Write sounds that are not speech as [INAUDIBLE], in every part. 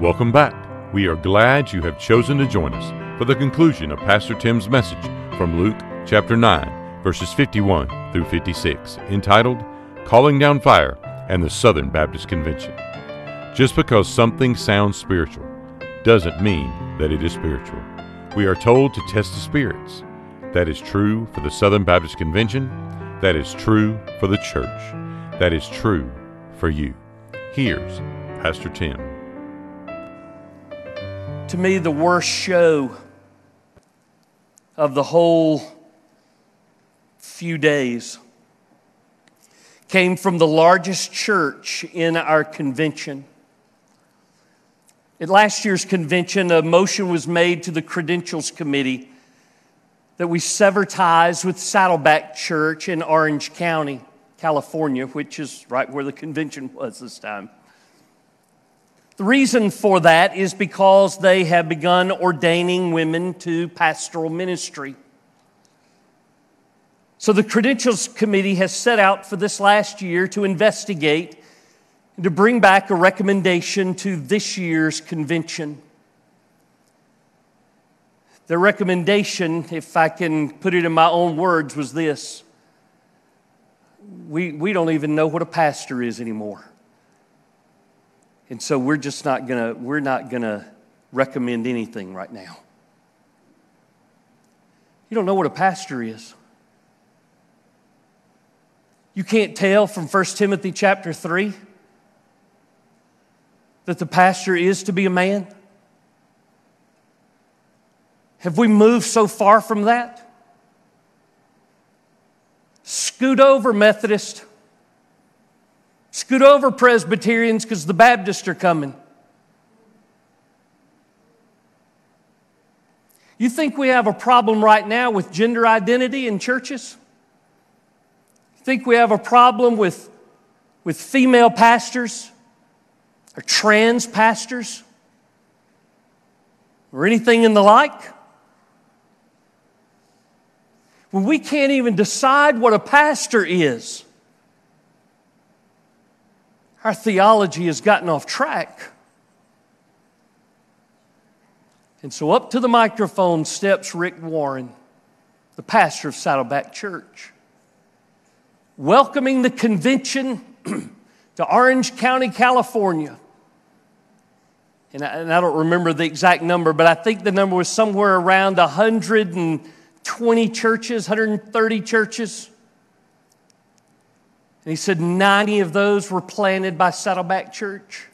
Welcome back. We are glad you have chosen to join us for the conclusion of Pastor Tim's message from Luke chapter 9, verses 51 through 56, entitled Calling Down Fire and the Southern Baptist Convention. Just because something sounds spiritual doesn't mean that it is spiritual. We are told to test the spirits. That is true for the Southern Baptist Convention. That is true for the church. That is true for you. Here's Pastor Tim. To me, the worst show of the whole few days came from the largest church in our convention. At last year's convention, a motion was made to the Credentials Committee that we sever ties with Saddleback Church in Orange County, California, which is right where the convention was this time. The reason for that is because they have begun ordaining women to pastoral ministry. So the Credentials Committee has set out for this last year to investigate and to bring back a recommendation to this year's convention. The recommendation, if I can put it in my own words, was this we, we don't even know what a pastor is anymore. And so we're just not gonna, we're not gonna recommend anything right now. You don't know what a pastor is. You can't tell from 1 Timothy chapter 3 that the pastor is to be a man? Have we moved so far from that? Scoot over, Methodist. Scoot over, Presbyterians, because the Baptists are coming. You think we have a problem right now with gender identity in churches? Think we have a problem with, with female pastors or trans pastors or anything in the like? When we can't even decide what a pastor is, our theology has gotten off track. And so, up to the microphone steps Rick Warren, the pastor of Saddleback Church, welcoming the convention [CLEARS THROAT] to Orange County, California. And I, and I, don't remember the exact number, but I think the number was somewhere around 120 churches, 130 churches. And he said 90 of those were planted by Saddleback Church.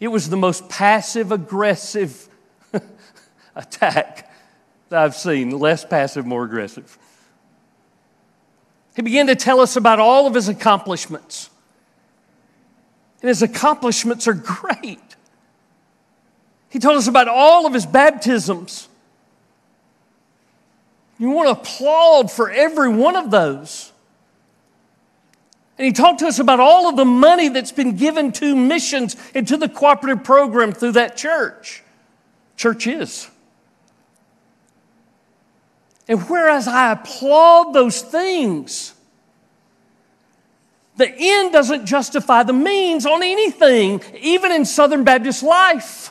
It was the most passive aggressive [LAUGHS] attack that I've seen, less passive, more aggressive. He began to tell us about all of his accomplishments. And his accomplishments are great. He told us about all of his baptisms. You want to applaud for every one of those. And he talked to us about all of the money that's been given to missions and to the cooperative program through that church. Church is. And whereas I applaud those things, the end doesn't justify the means on anything, even in Southern Baptist life.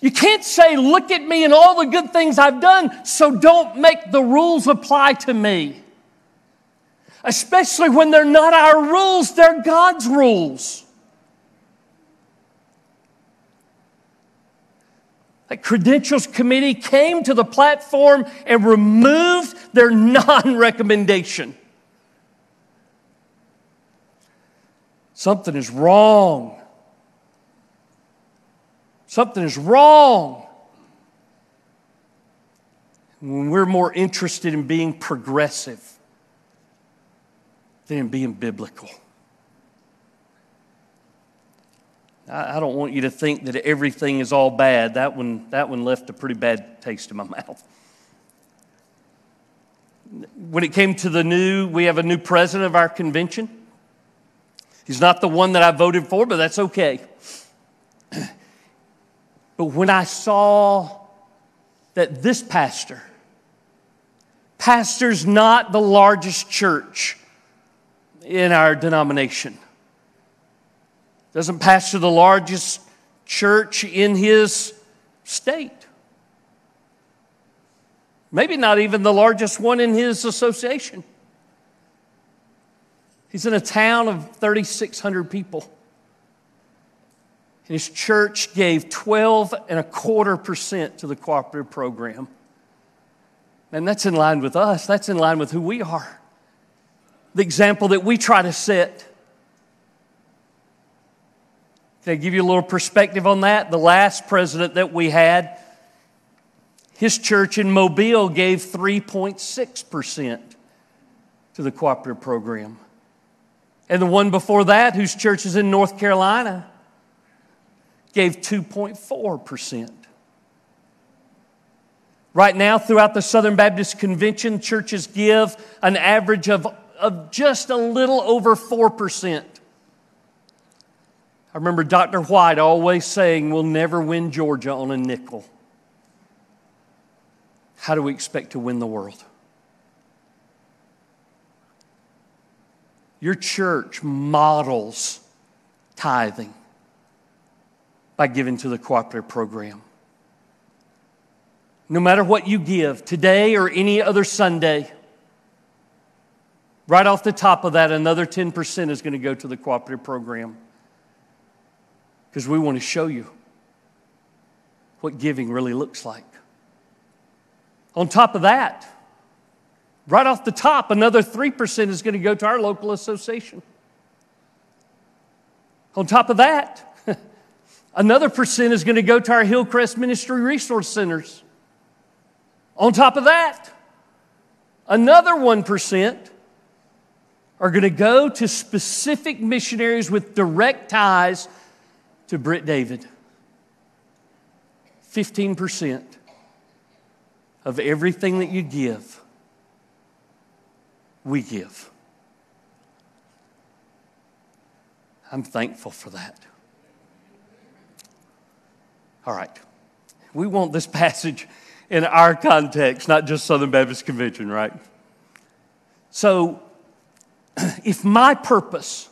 You can't say, Look at me and all the good things I've done, so don't make the rules apply to me especially when they're not our rules, they're God's rules. The credentials committee came to the platform and removed their [LAUGHS] non recommendation. Something is wrong. Something is wrong. When we're more interested in being progressive than being biblical. I, don't want you to think that everything is all bad. That one, that one left a pretty bad taste in my [LAUGHS] mouth. When it came to the new, we have a new president of our convention. He's not the one that I voted for, but that's okay. [CLEARS THROAT] But when I saw that this pastor, pastor's not the largest church in our denomination. doesn't pastor the largest church in his state. Maybe not even the largest one in his association. He's in a town of 3,600 people. And his church gave 12 and a quarter percent to the cooperative program. And that's in line with us, that's in line with who we are. The example that we try to set. Can I give you a little perspective on that? The last president that we had, his church in Mobile gave 3.6% to the cooperative program. And the one before that, whose church is in North Carolina, gave 2.4%. Right now, throughout the Southern Baptist Convention, churches give an average of, of just a little over 4%. I remember Dr. White always saying, We'll never win Georgia on a nickel. How do we expect to win the world? Your church models tithing by giving to the cooperative program. No matter what you give, today or any other Sunday, right off the top of that, another 10% is going to go to the cooperative program. Because we want to show you what giving really looks like. On top of that, Right off the top, another 3% is going to go to our local association. On top of that, [LAUGHS] another percent is going to go to our Hillcrest Ministry Resource Centers. On top of that, another 1% are going to go to specific missionaries with direct ties to Britt David. 15% of everything that you give we give. I'm thankful for that. All right. We want this [LAUGHS] passage in our context, not just Southern Baptist Convention, right? So, [CLEARS THROAT] if my purpose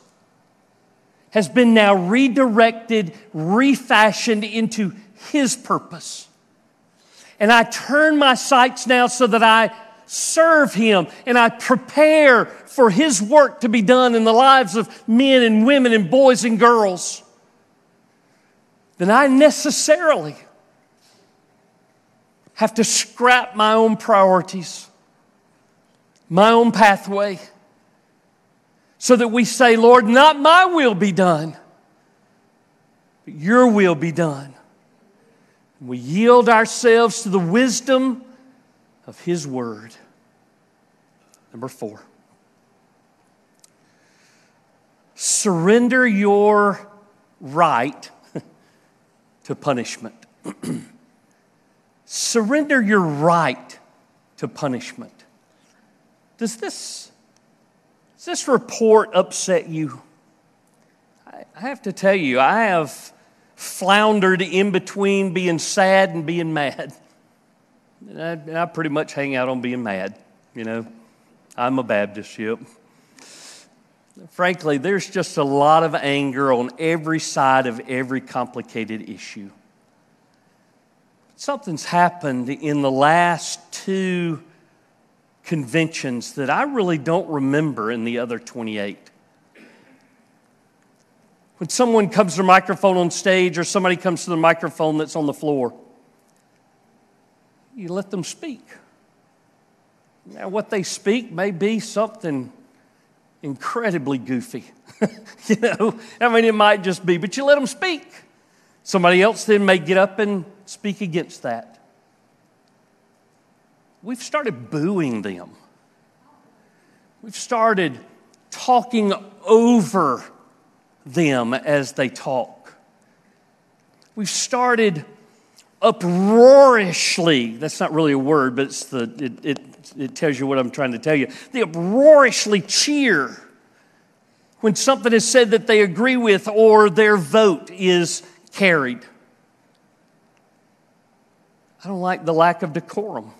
has been now redirected, refashioned into His purpose, and I turn my sights now so that I serve Him and I prepare for His work to be done in the lives of men and women and boys and girls, then I necessarily have to scrap my own priorities, my own pathway, so that we say, Lord, not my will be done, but your will be done. We yield ourselves to the wisdom of His Word. Number four, surrender your right [LAUGHS] to punishment. [CLEARS THROAT] surrender your right to punishment. Does this, this report upset you? I, have to tell you, I have floundered in between being sad and being mad. I, I pretty much hang out on being mad, you know. I'm a Baptist, yep. Frankly, there's just a lot of anger on every side of every complicated issue. Something's happened in the last two conventions that I really don't remember in the other 28. When someone comes to the microphone on stage or somebody comes to the microphone that's on the floor, you let them speak. Now, what they speak may be something incredibly goofy. [LAUGHS] you know, I mean, it might just be, but you let them speak. Somebody else then may get up and speak against that. We've started booing them. We've started talking over them as they talk. We've started uproariously, that's not really a word, but it's the, it, it, it tells you what I'm trying to tell you. They uproariously cheer when something is said that they agree with or their vote is carried. I don't like the lack of decorum.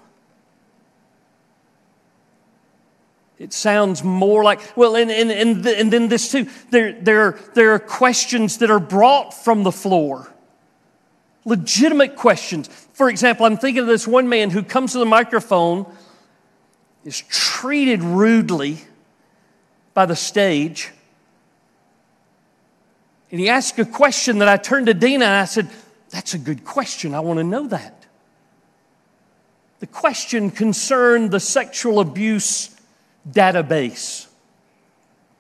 It sounds more like, well, and, and, and, the, and then this too. There, there, there are questions that are brought from the floor. Legitimate questions. For example, I'm thinking of this one man who comes to the microphone, is treated rudely by the stage, and he asked a question that I turned to Dina and I said, That's a good question. I want to know that. The question concerned the sexual abuse database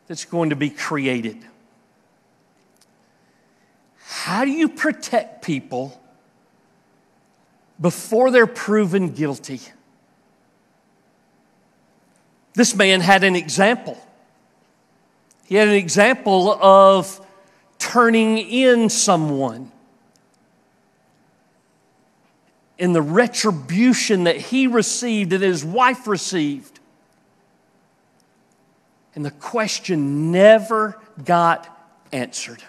that's going to be created. How do you protect people before they're proven guilty? This man had an example. He had an example of turning in someone and the retribution that he received and his wife received. And the question never got answered.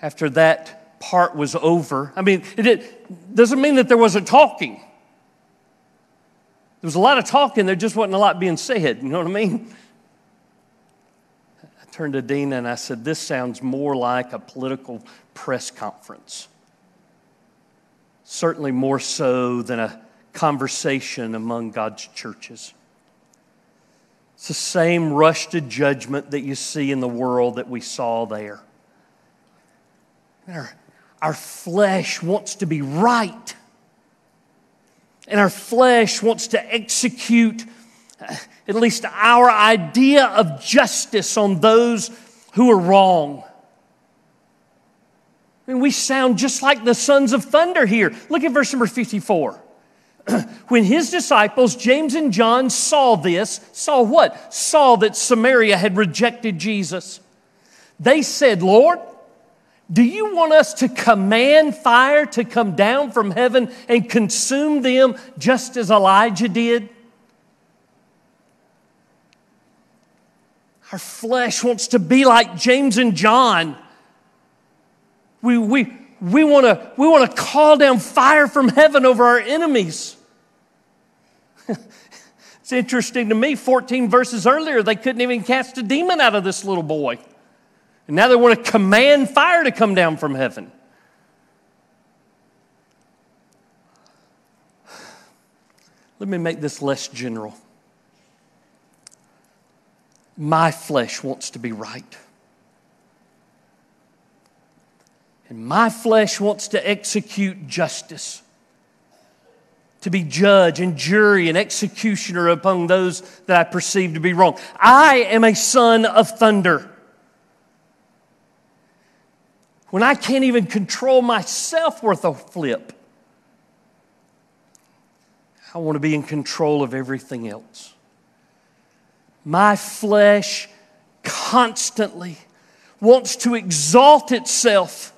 After that part was over, I mean, it doesn't mean that there wasn't talking. There was a lot of talking, there just wasn't a lot being said. You know what I mean? I turned to Dina and I said, This sounds more like a political press conference certainly more so than a conversation among God's churches. It's the same rush to judgment that you see in the world that we saw there. Our, our flesh wants to be right, and our flesh wants to execute uh, at least our idea of justice on those who are wrong. I mean, we sound just like the sons of thunder here. Look at verse number 54. [CLEARS THROAT] when his disciples, James and John, saw this, saw what? Saw that Samaria had rejected Jesus. They said, Lord, do you want us to command fire to come down from heaven and consume them just as Elijah did? Our flesh wants to be like James and John we, we, we want to we wanna call down fire from heaven over our enemies. [LAUGHS] it's interesting to me, 14 verses earlier, they couldn't even cast a demon out of this little boy. And now they want to command fire to come down from heaven. Let me make this less general. My flesh wants to be right. And my flesh wants to execute justice, to be judge and jury and executioner upon those that I perceive to be wrong. I am a son of thunder. When I can't even control myself worth a flip, I want to be in control of everything else. My flesh constantly wants to exalt itself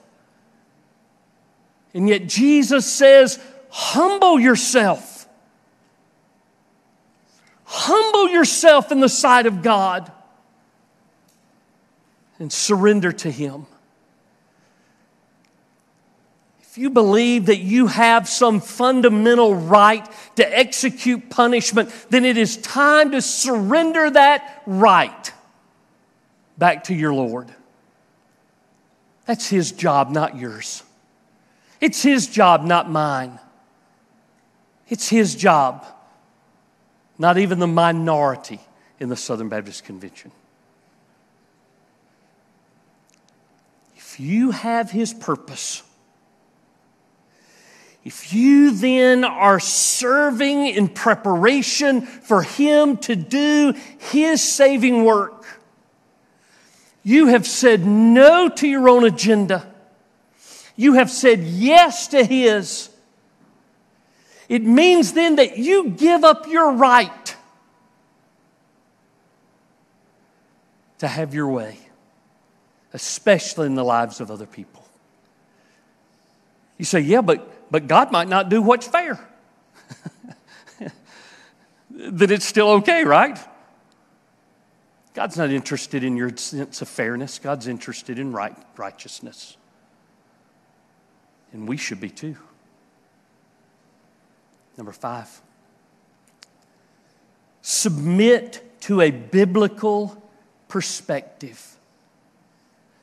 and yet Jesus says, humble yourself. Humble yourself in the sight of God and surrender to Him. If you believe that you have some fundamental right to execute punishment, then it is time to surrender that right back to your Lord. That's His job, not yours. It's his job, not mine. It's his job, not even the minority in the Southern Baptist Convention. If you have his purpose, if you then are serving in preparation for him to do his saving work, you have said no to your own agenda you have said yes to His. It means then that you give up your right to have your way, especially in the lives of other people. You say, yeah, but, but God might not do what's fair. [LAUGHS] that it's still okay, right? God's not interested in your sense of fairness, God's interested in right, righteousness. And we should be too. Number five, submit to a biblical perspective.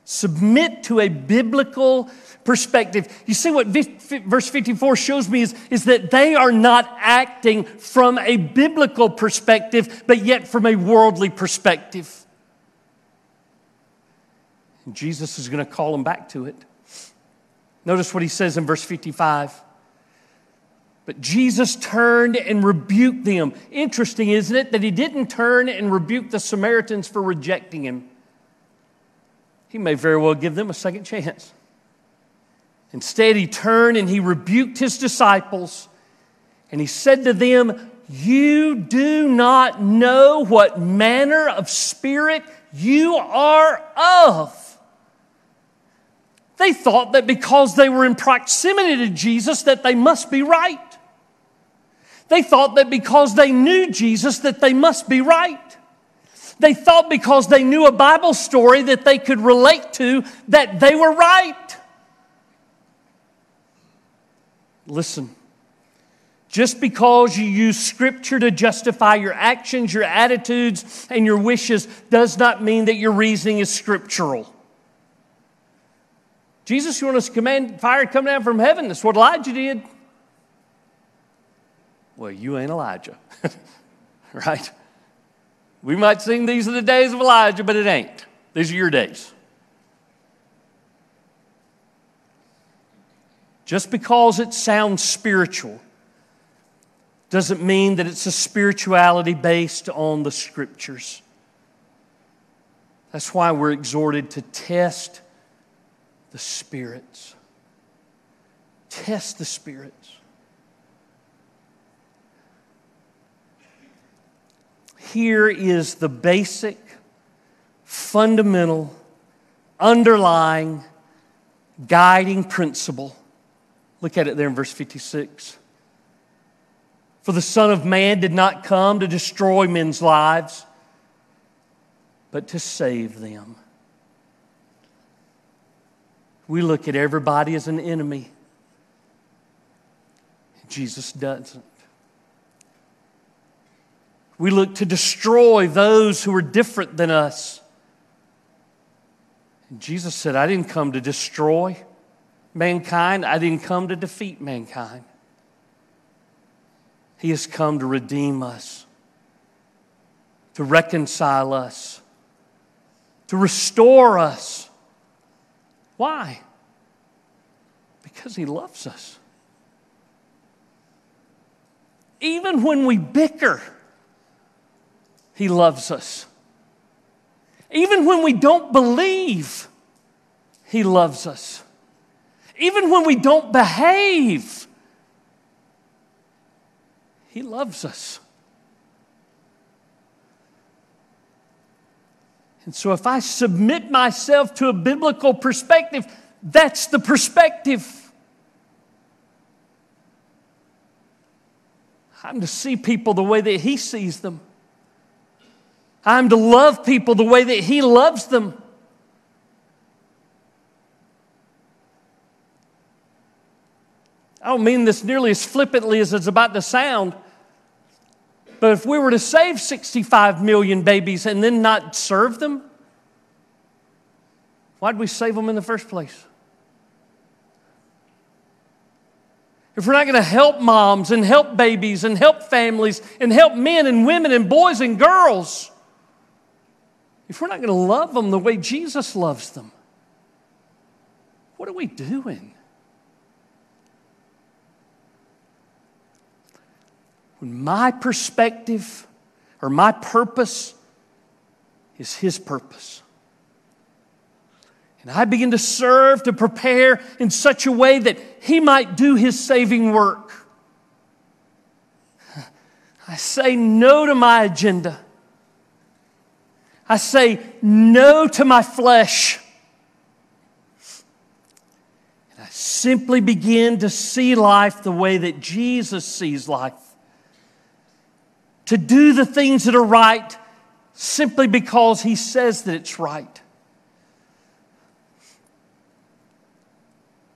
Submit to a biblical perspective. You see what verse 54 shows me is, is that they are not acting from a biblical perspective, but yet from a worldly perspective. Jesus is going to call them back to it. Notice what he says in verse 55. But Jesus turned and rebuked them. Interesting, isn't it, that he didn't turn and rebuke the Samaritans for rejecting him? He may very well give them a second chance. Instead, he turned and he rebuked his disciples and he said to them, You do not know what manner of spirit you are of. They thought that because they were in proximity to Jesus that they must be right. They thought that because they knew Jesus that they must be right. They thought because they knew a Bible story that they could relate to that they were right. Listen, just because you use Scripture to justify your actions, your attitudes, and your wishes does not mean that your reasoning is scriptural. Jesus, you want us to command fire to come down from heaven? That's what Elijah did. Well, you ain't Elijah, [LAUGHS] right? We might sing these are the days of Elijah, but it ain't. These are your days. Just because it sounds spiritual doesn't mean that it's a spirituality based on the scriptures. That's why we're exhorted to test the spirits. Test the spirits. Here is the basic, fundamental, underlying, guiding principle. Look at it there in verse 56. For the Son of Man did not come to destroy men's lives, but to save them. We look at everybody as an enemy. Jesus doesn't. We look to destroy those who are different than us. And Jesus said, I didn't come to destroy mankind, I didn't come to defeat mankind. He has come to redeem us, to reconcile us, to restore us why? Because He loves us. Even when we bicker, He loves us. Even when we don't believe, He loves us. Even when we don't behave, He loves us. And so, if I submit myself to a biblical perspective, that's the perspective. I'm to see people the way that He sees them. I'm to love people the way that He loves them. I don't mean this nearly as flippantly as it's about to sound. But if we were to save 65 million babies and then not serve them, why'd we save them in the first place? If we're not going to help moms and help babies and help families and help men and women and boys and girls, if we're not going to love them the way Jesus loves them, what are we doing? when my perspective or my purpose is His purpose. And I begin to serve, to prepare in such a way that He might do His saving work. I say no to my agenda. I say no to my flesh. And I simply begin to see life the way that Jesus sees life to do the things that are right simply because He says that it's right.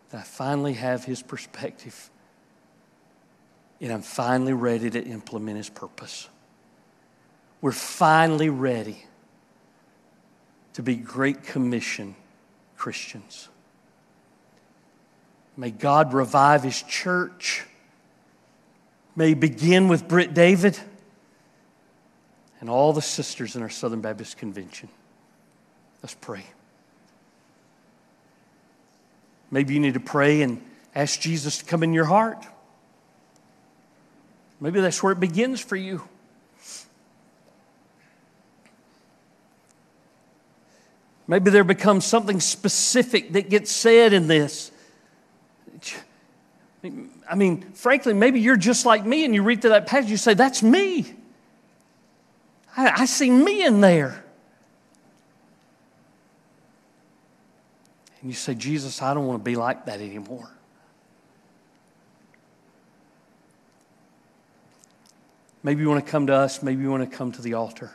That I finally have His perspective and I'm finally ready to implement His purpose. we're finally ready to be Great Commission Christians. May God revive His church. May begin with Britt David and all the sisters in our Southern Baptist Convention. Let's pray. Maybe you need to pray and ask Jesus to come in your heart. Maybe that's where it begins for you. Maybe there becomes something specific that gets said in this. I mean, frankly, maybe you're just like me and you read through that passage, you say, That's me. I, I see me in there. And you say, Jesus, I don't want to be like that anymore. Maybe you want to come to us, maybe you want to come to the altar.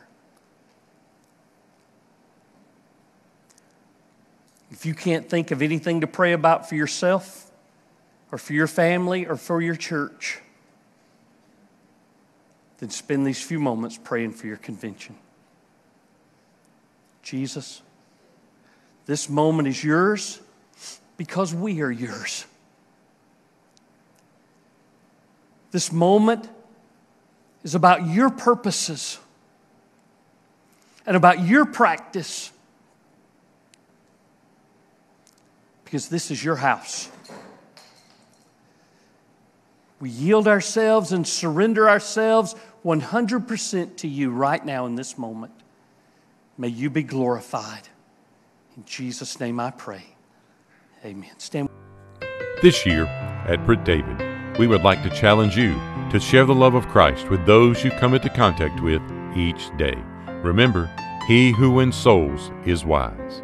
If you can't think of anything to pray about for yourself, or for your family, or for your church, then spend these few moments praying for your convention. Jesus, this moment is yours because we are yours. This moment is about your purposes and about your practice because this is your house. We yield ourselves and surrender ourselves 100% to you right now in this moment. May you be glorified. In Jesus' name I pray. Amen. Stand. This year at Britt David, we would like to challenge you to share the love of Christ with those you come into contact with each day. Remember, he who wins souls is wise.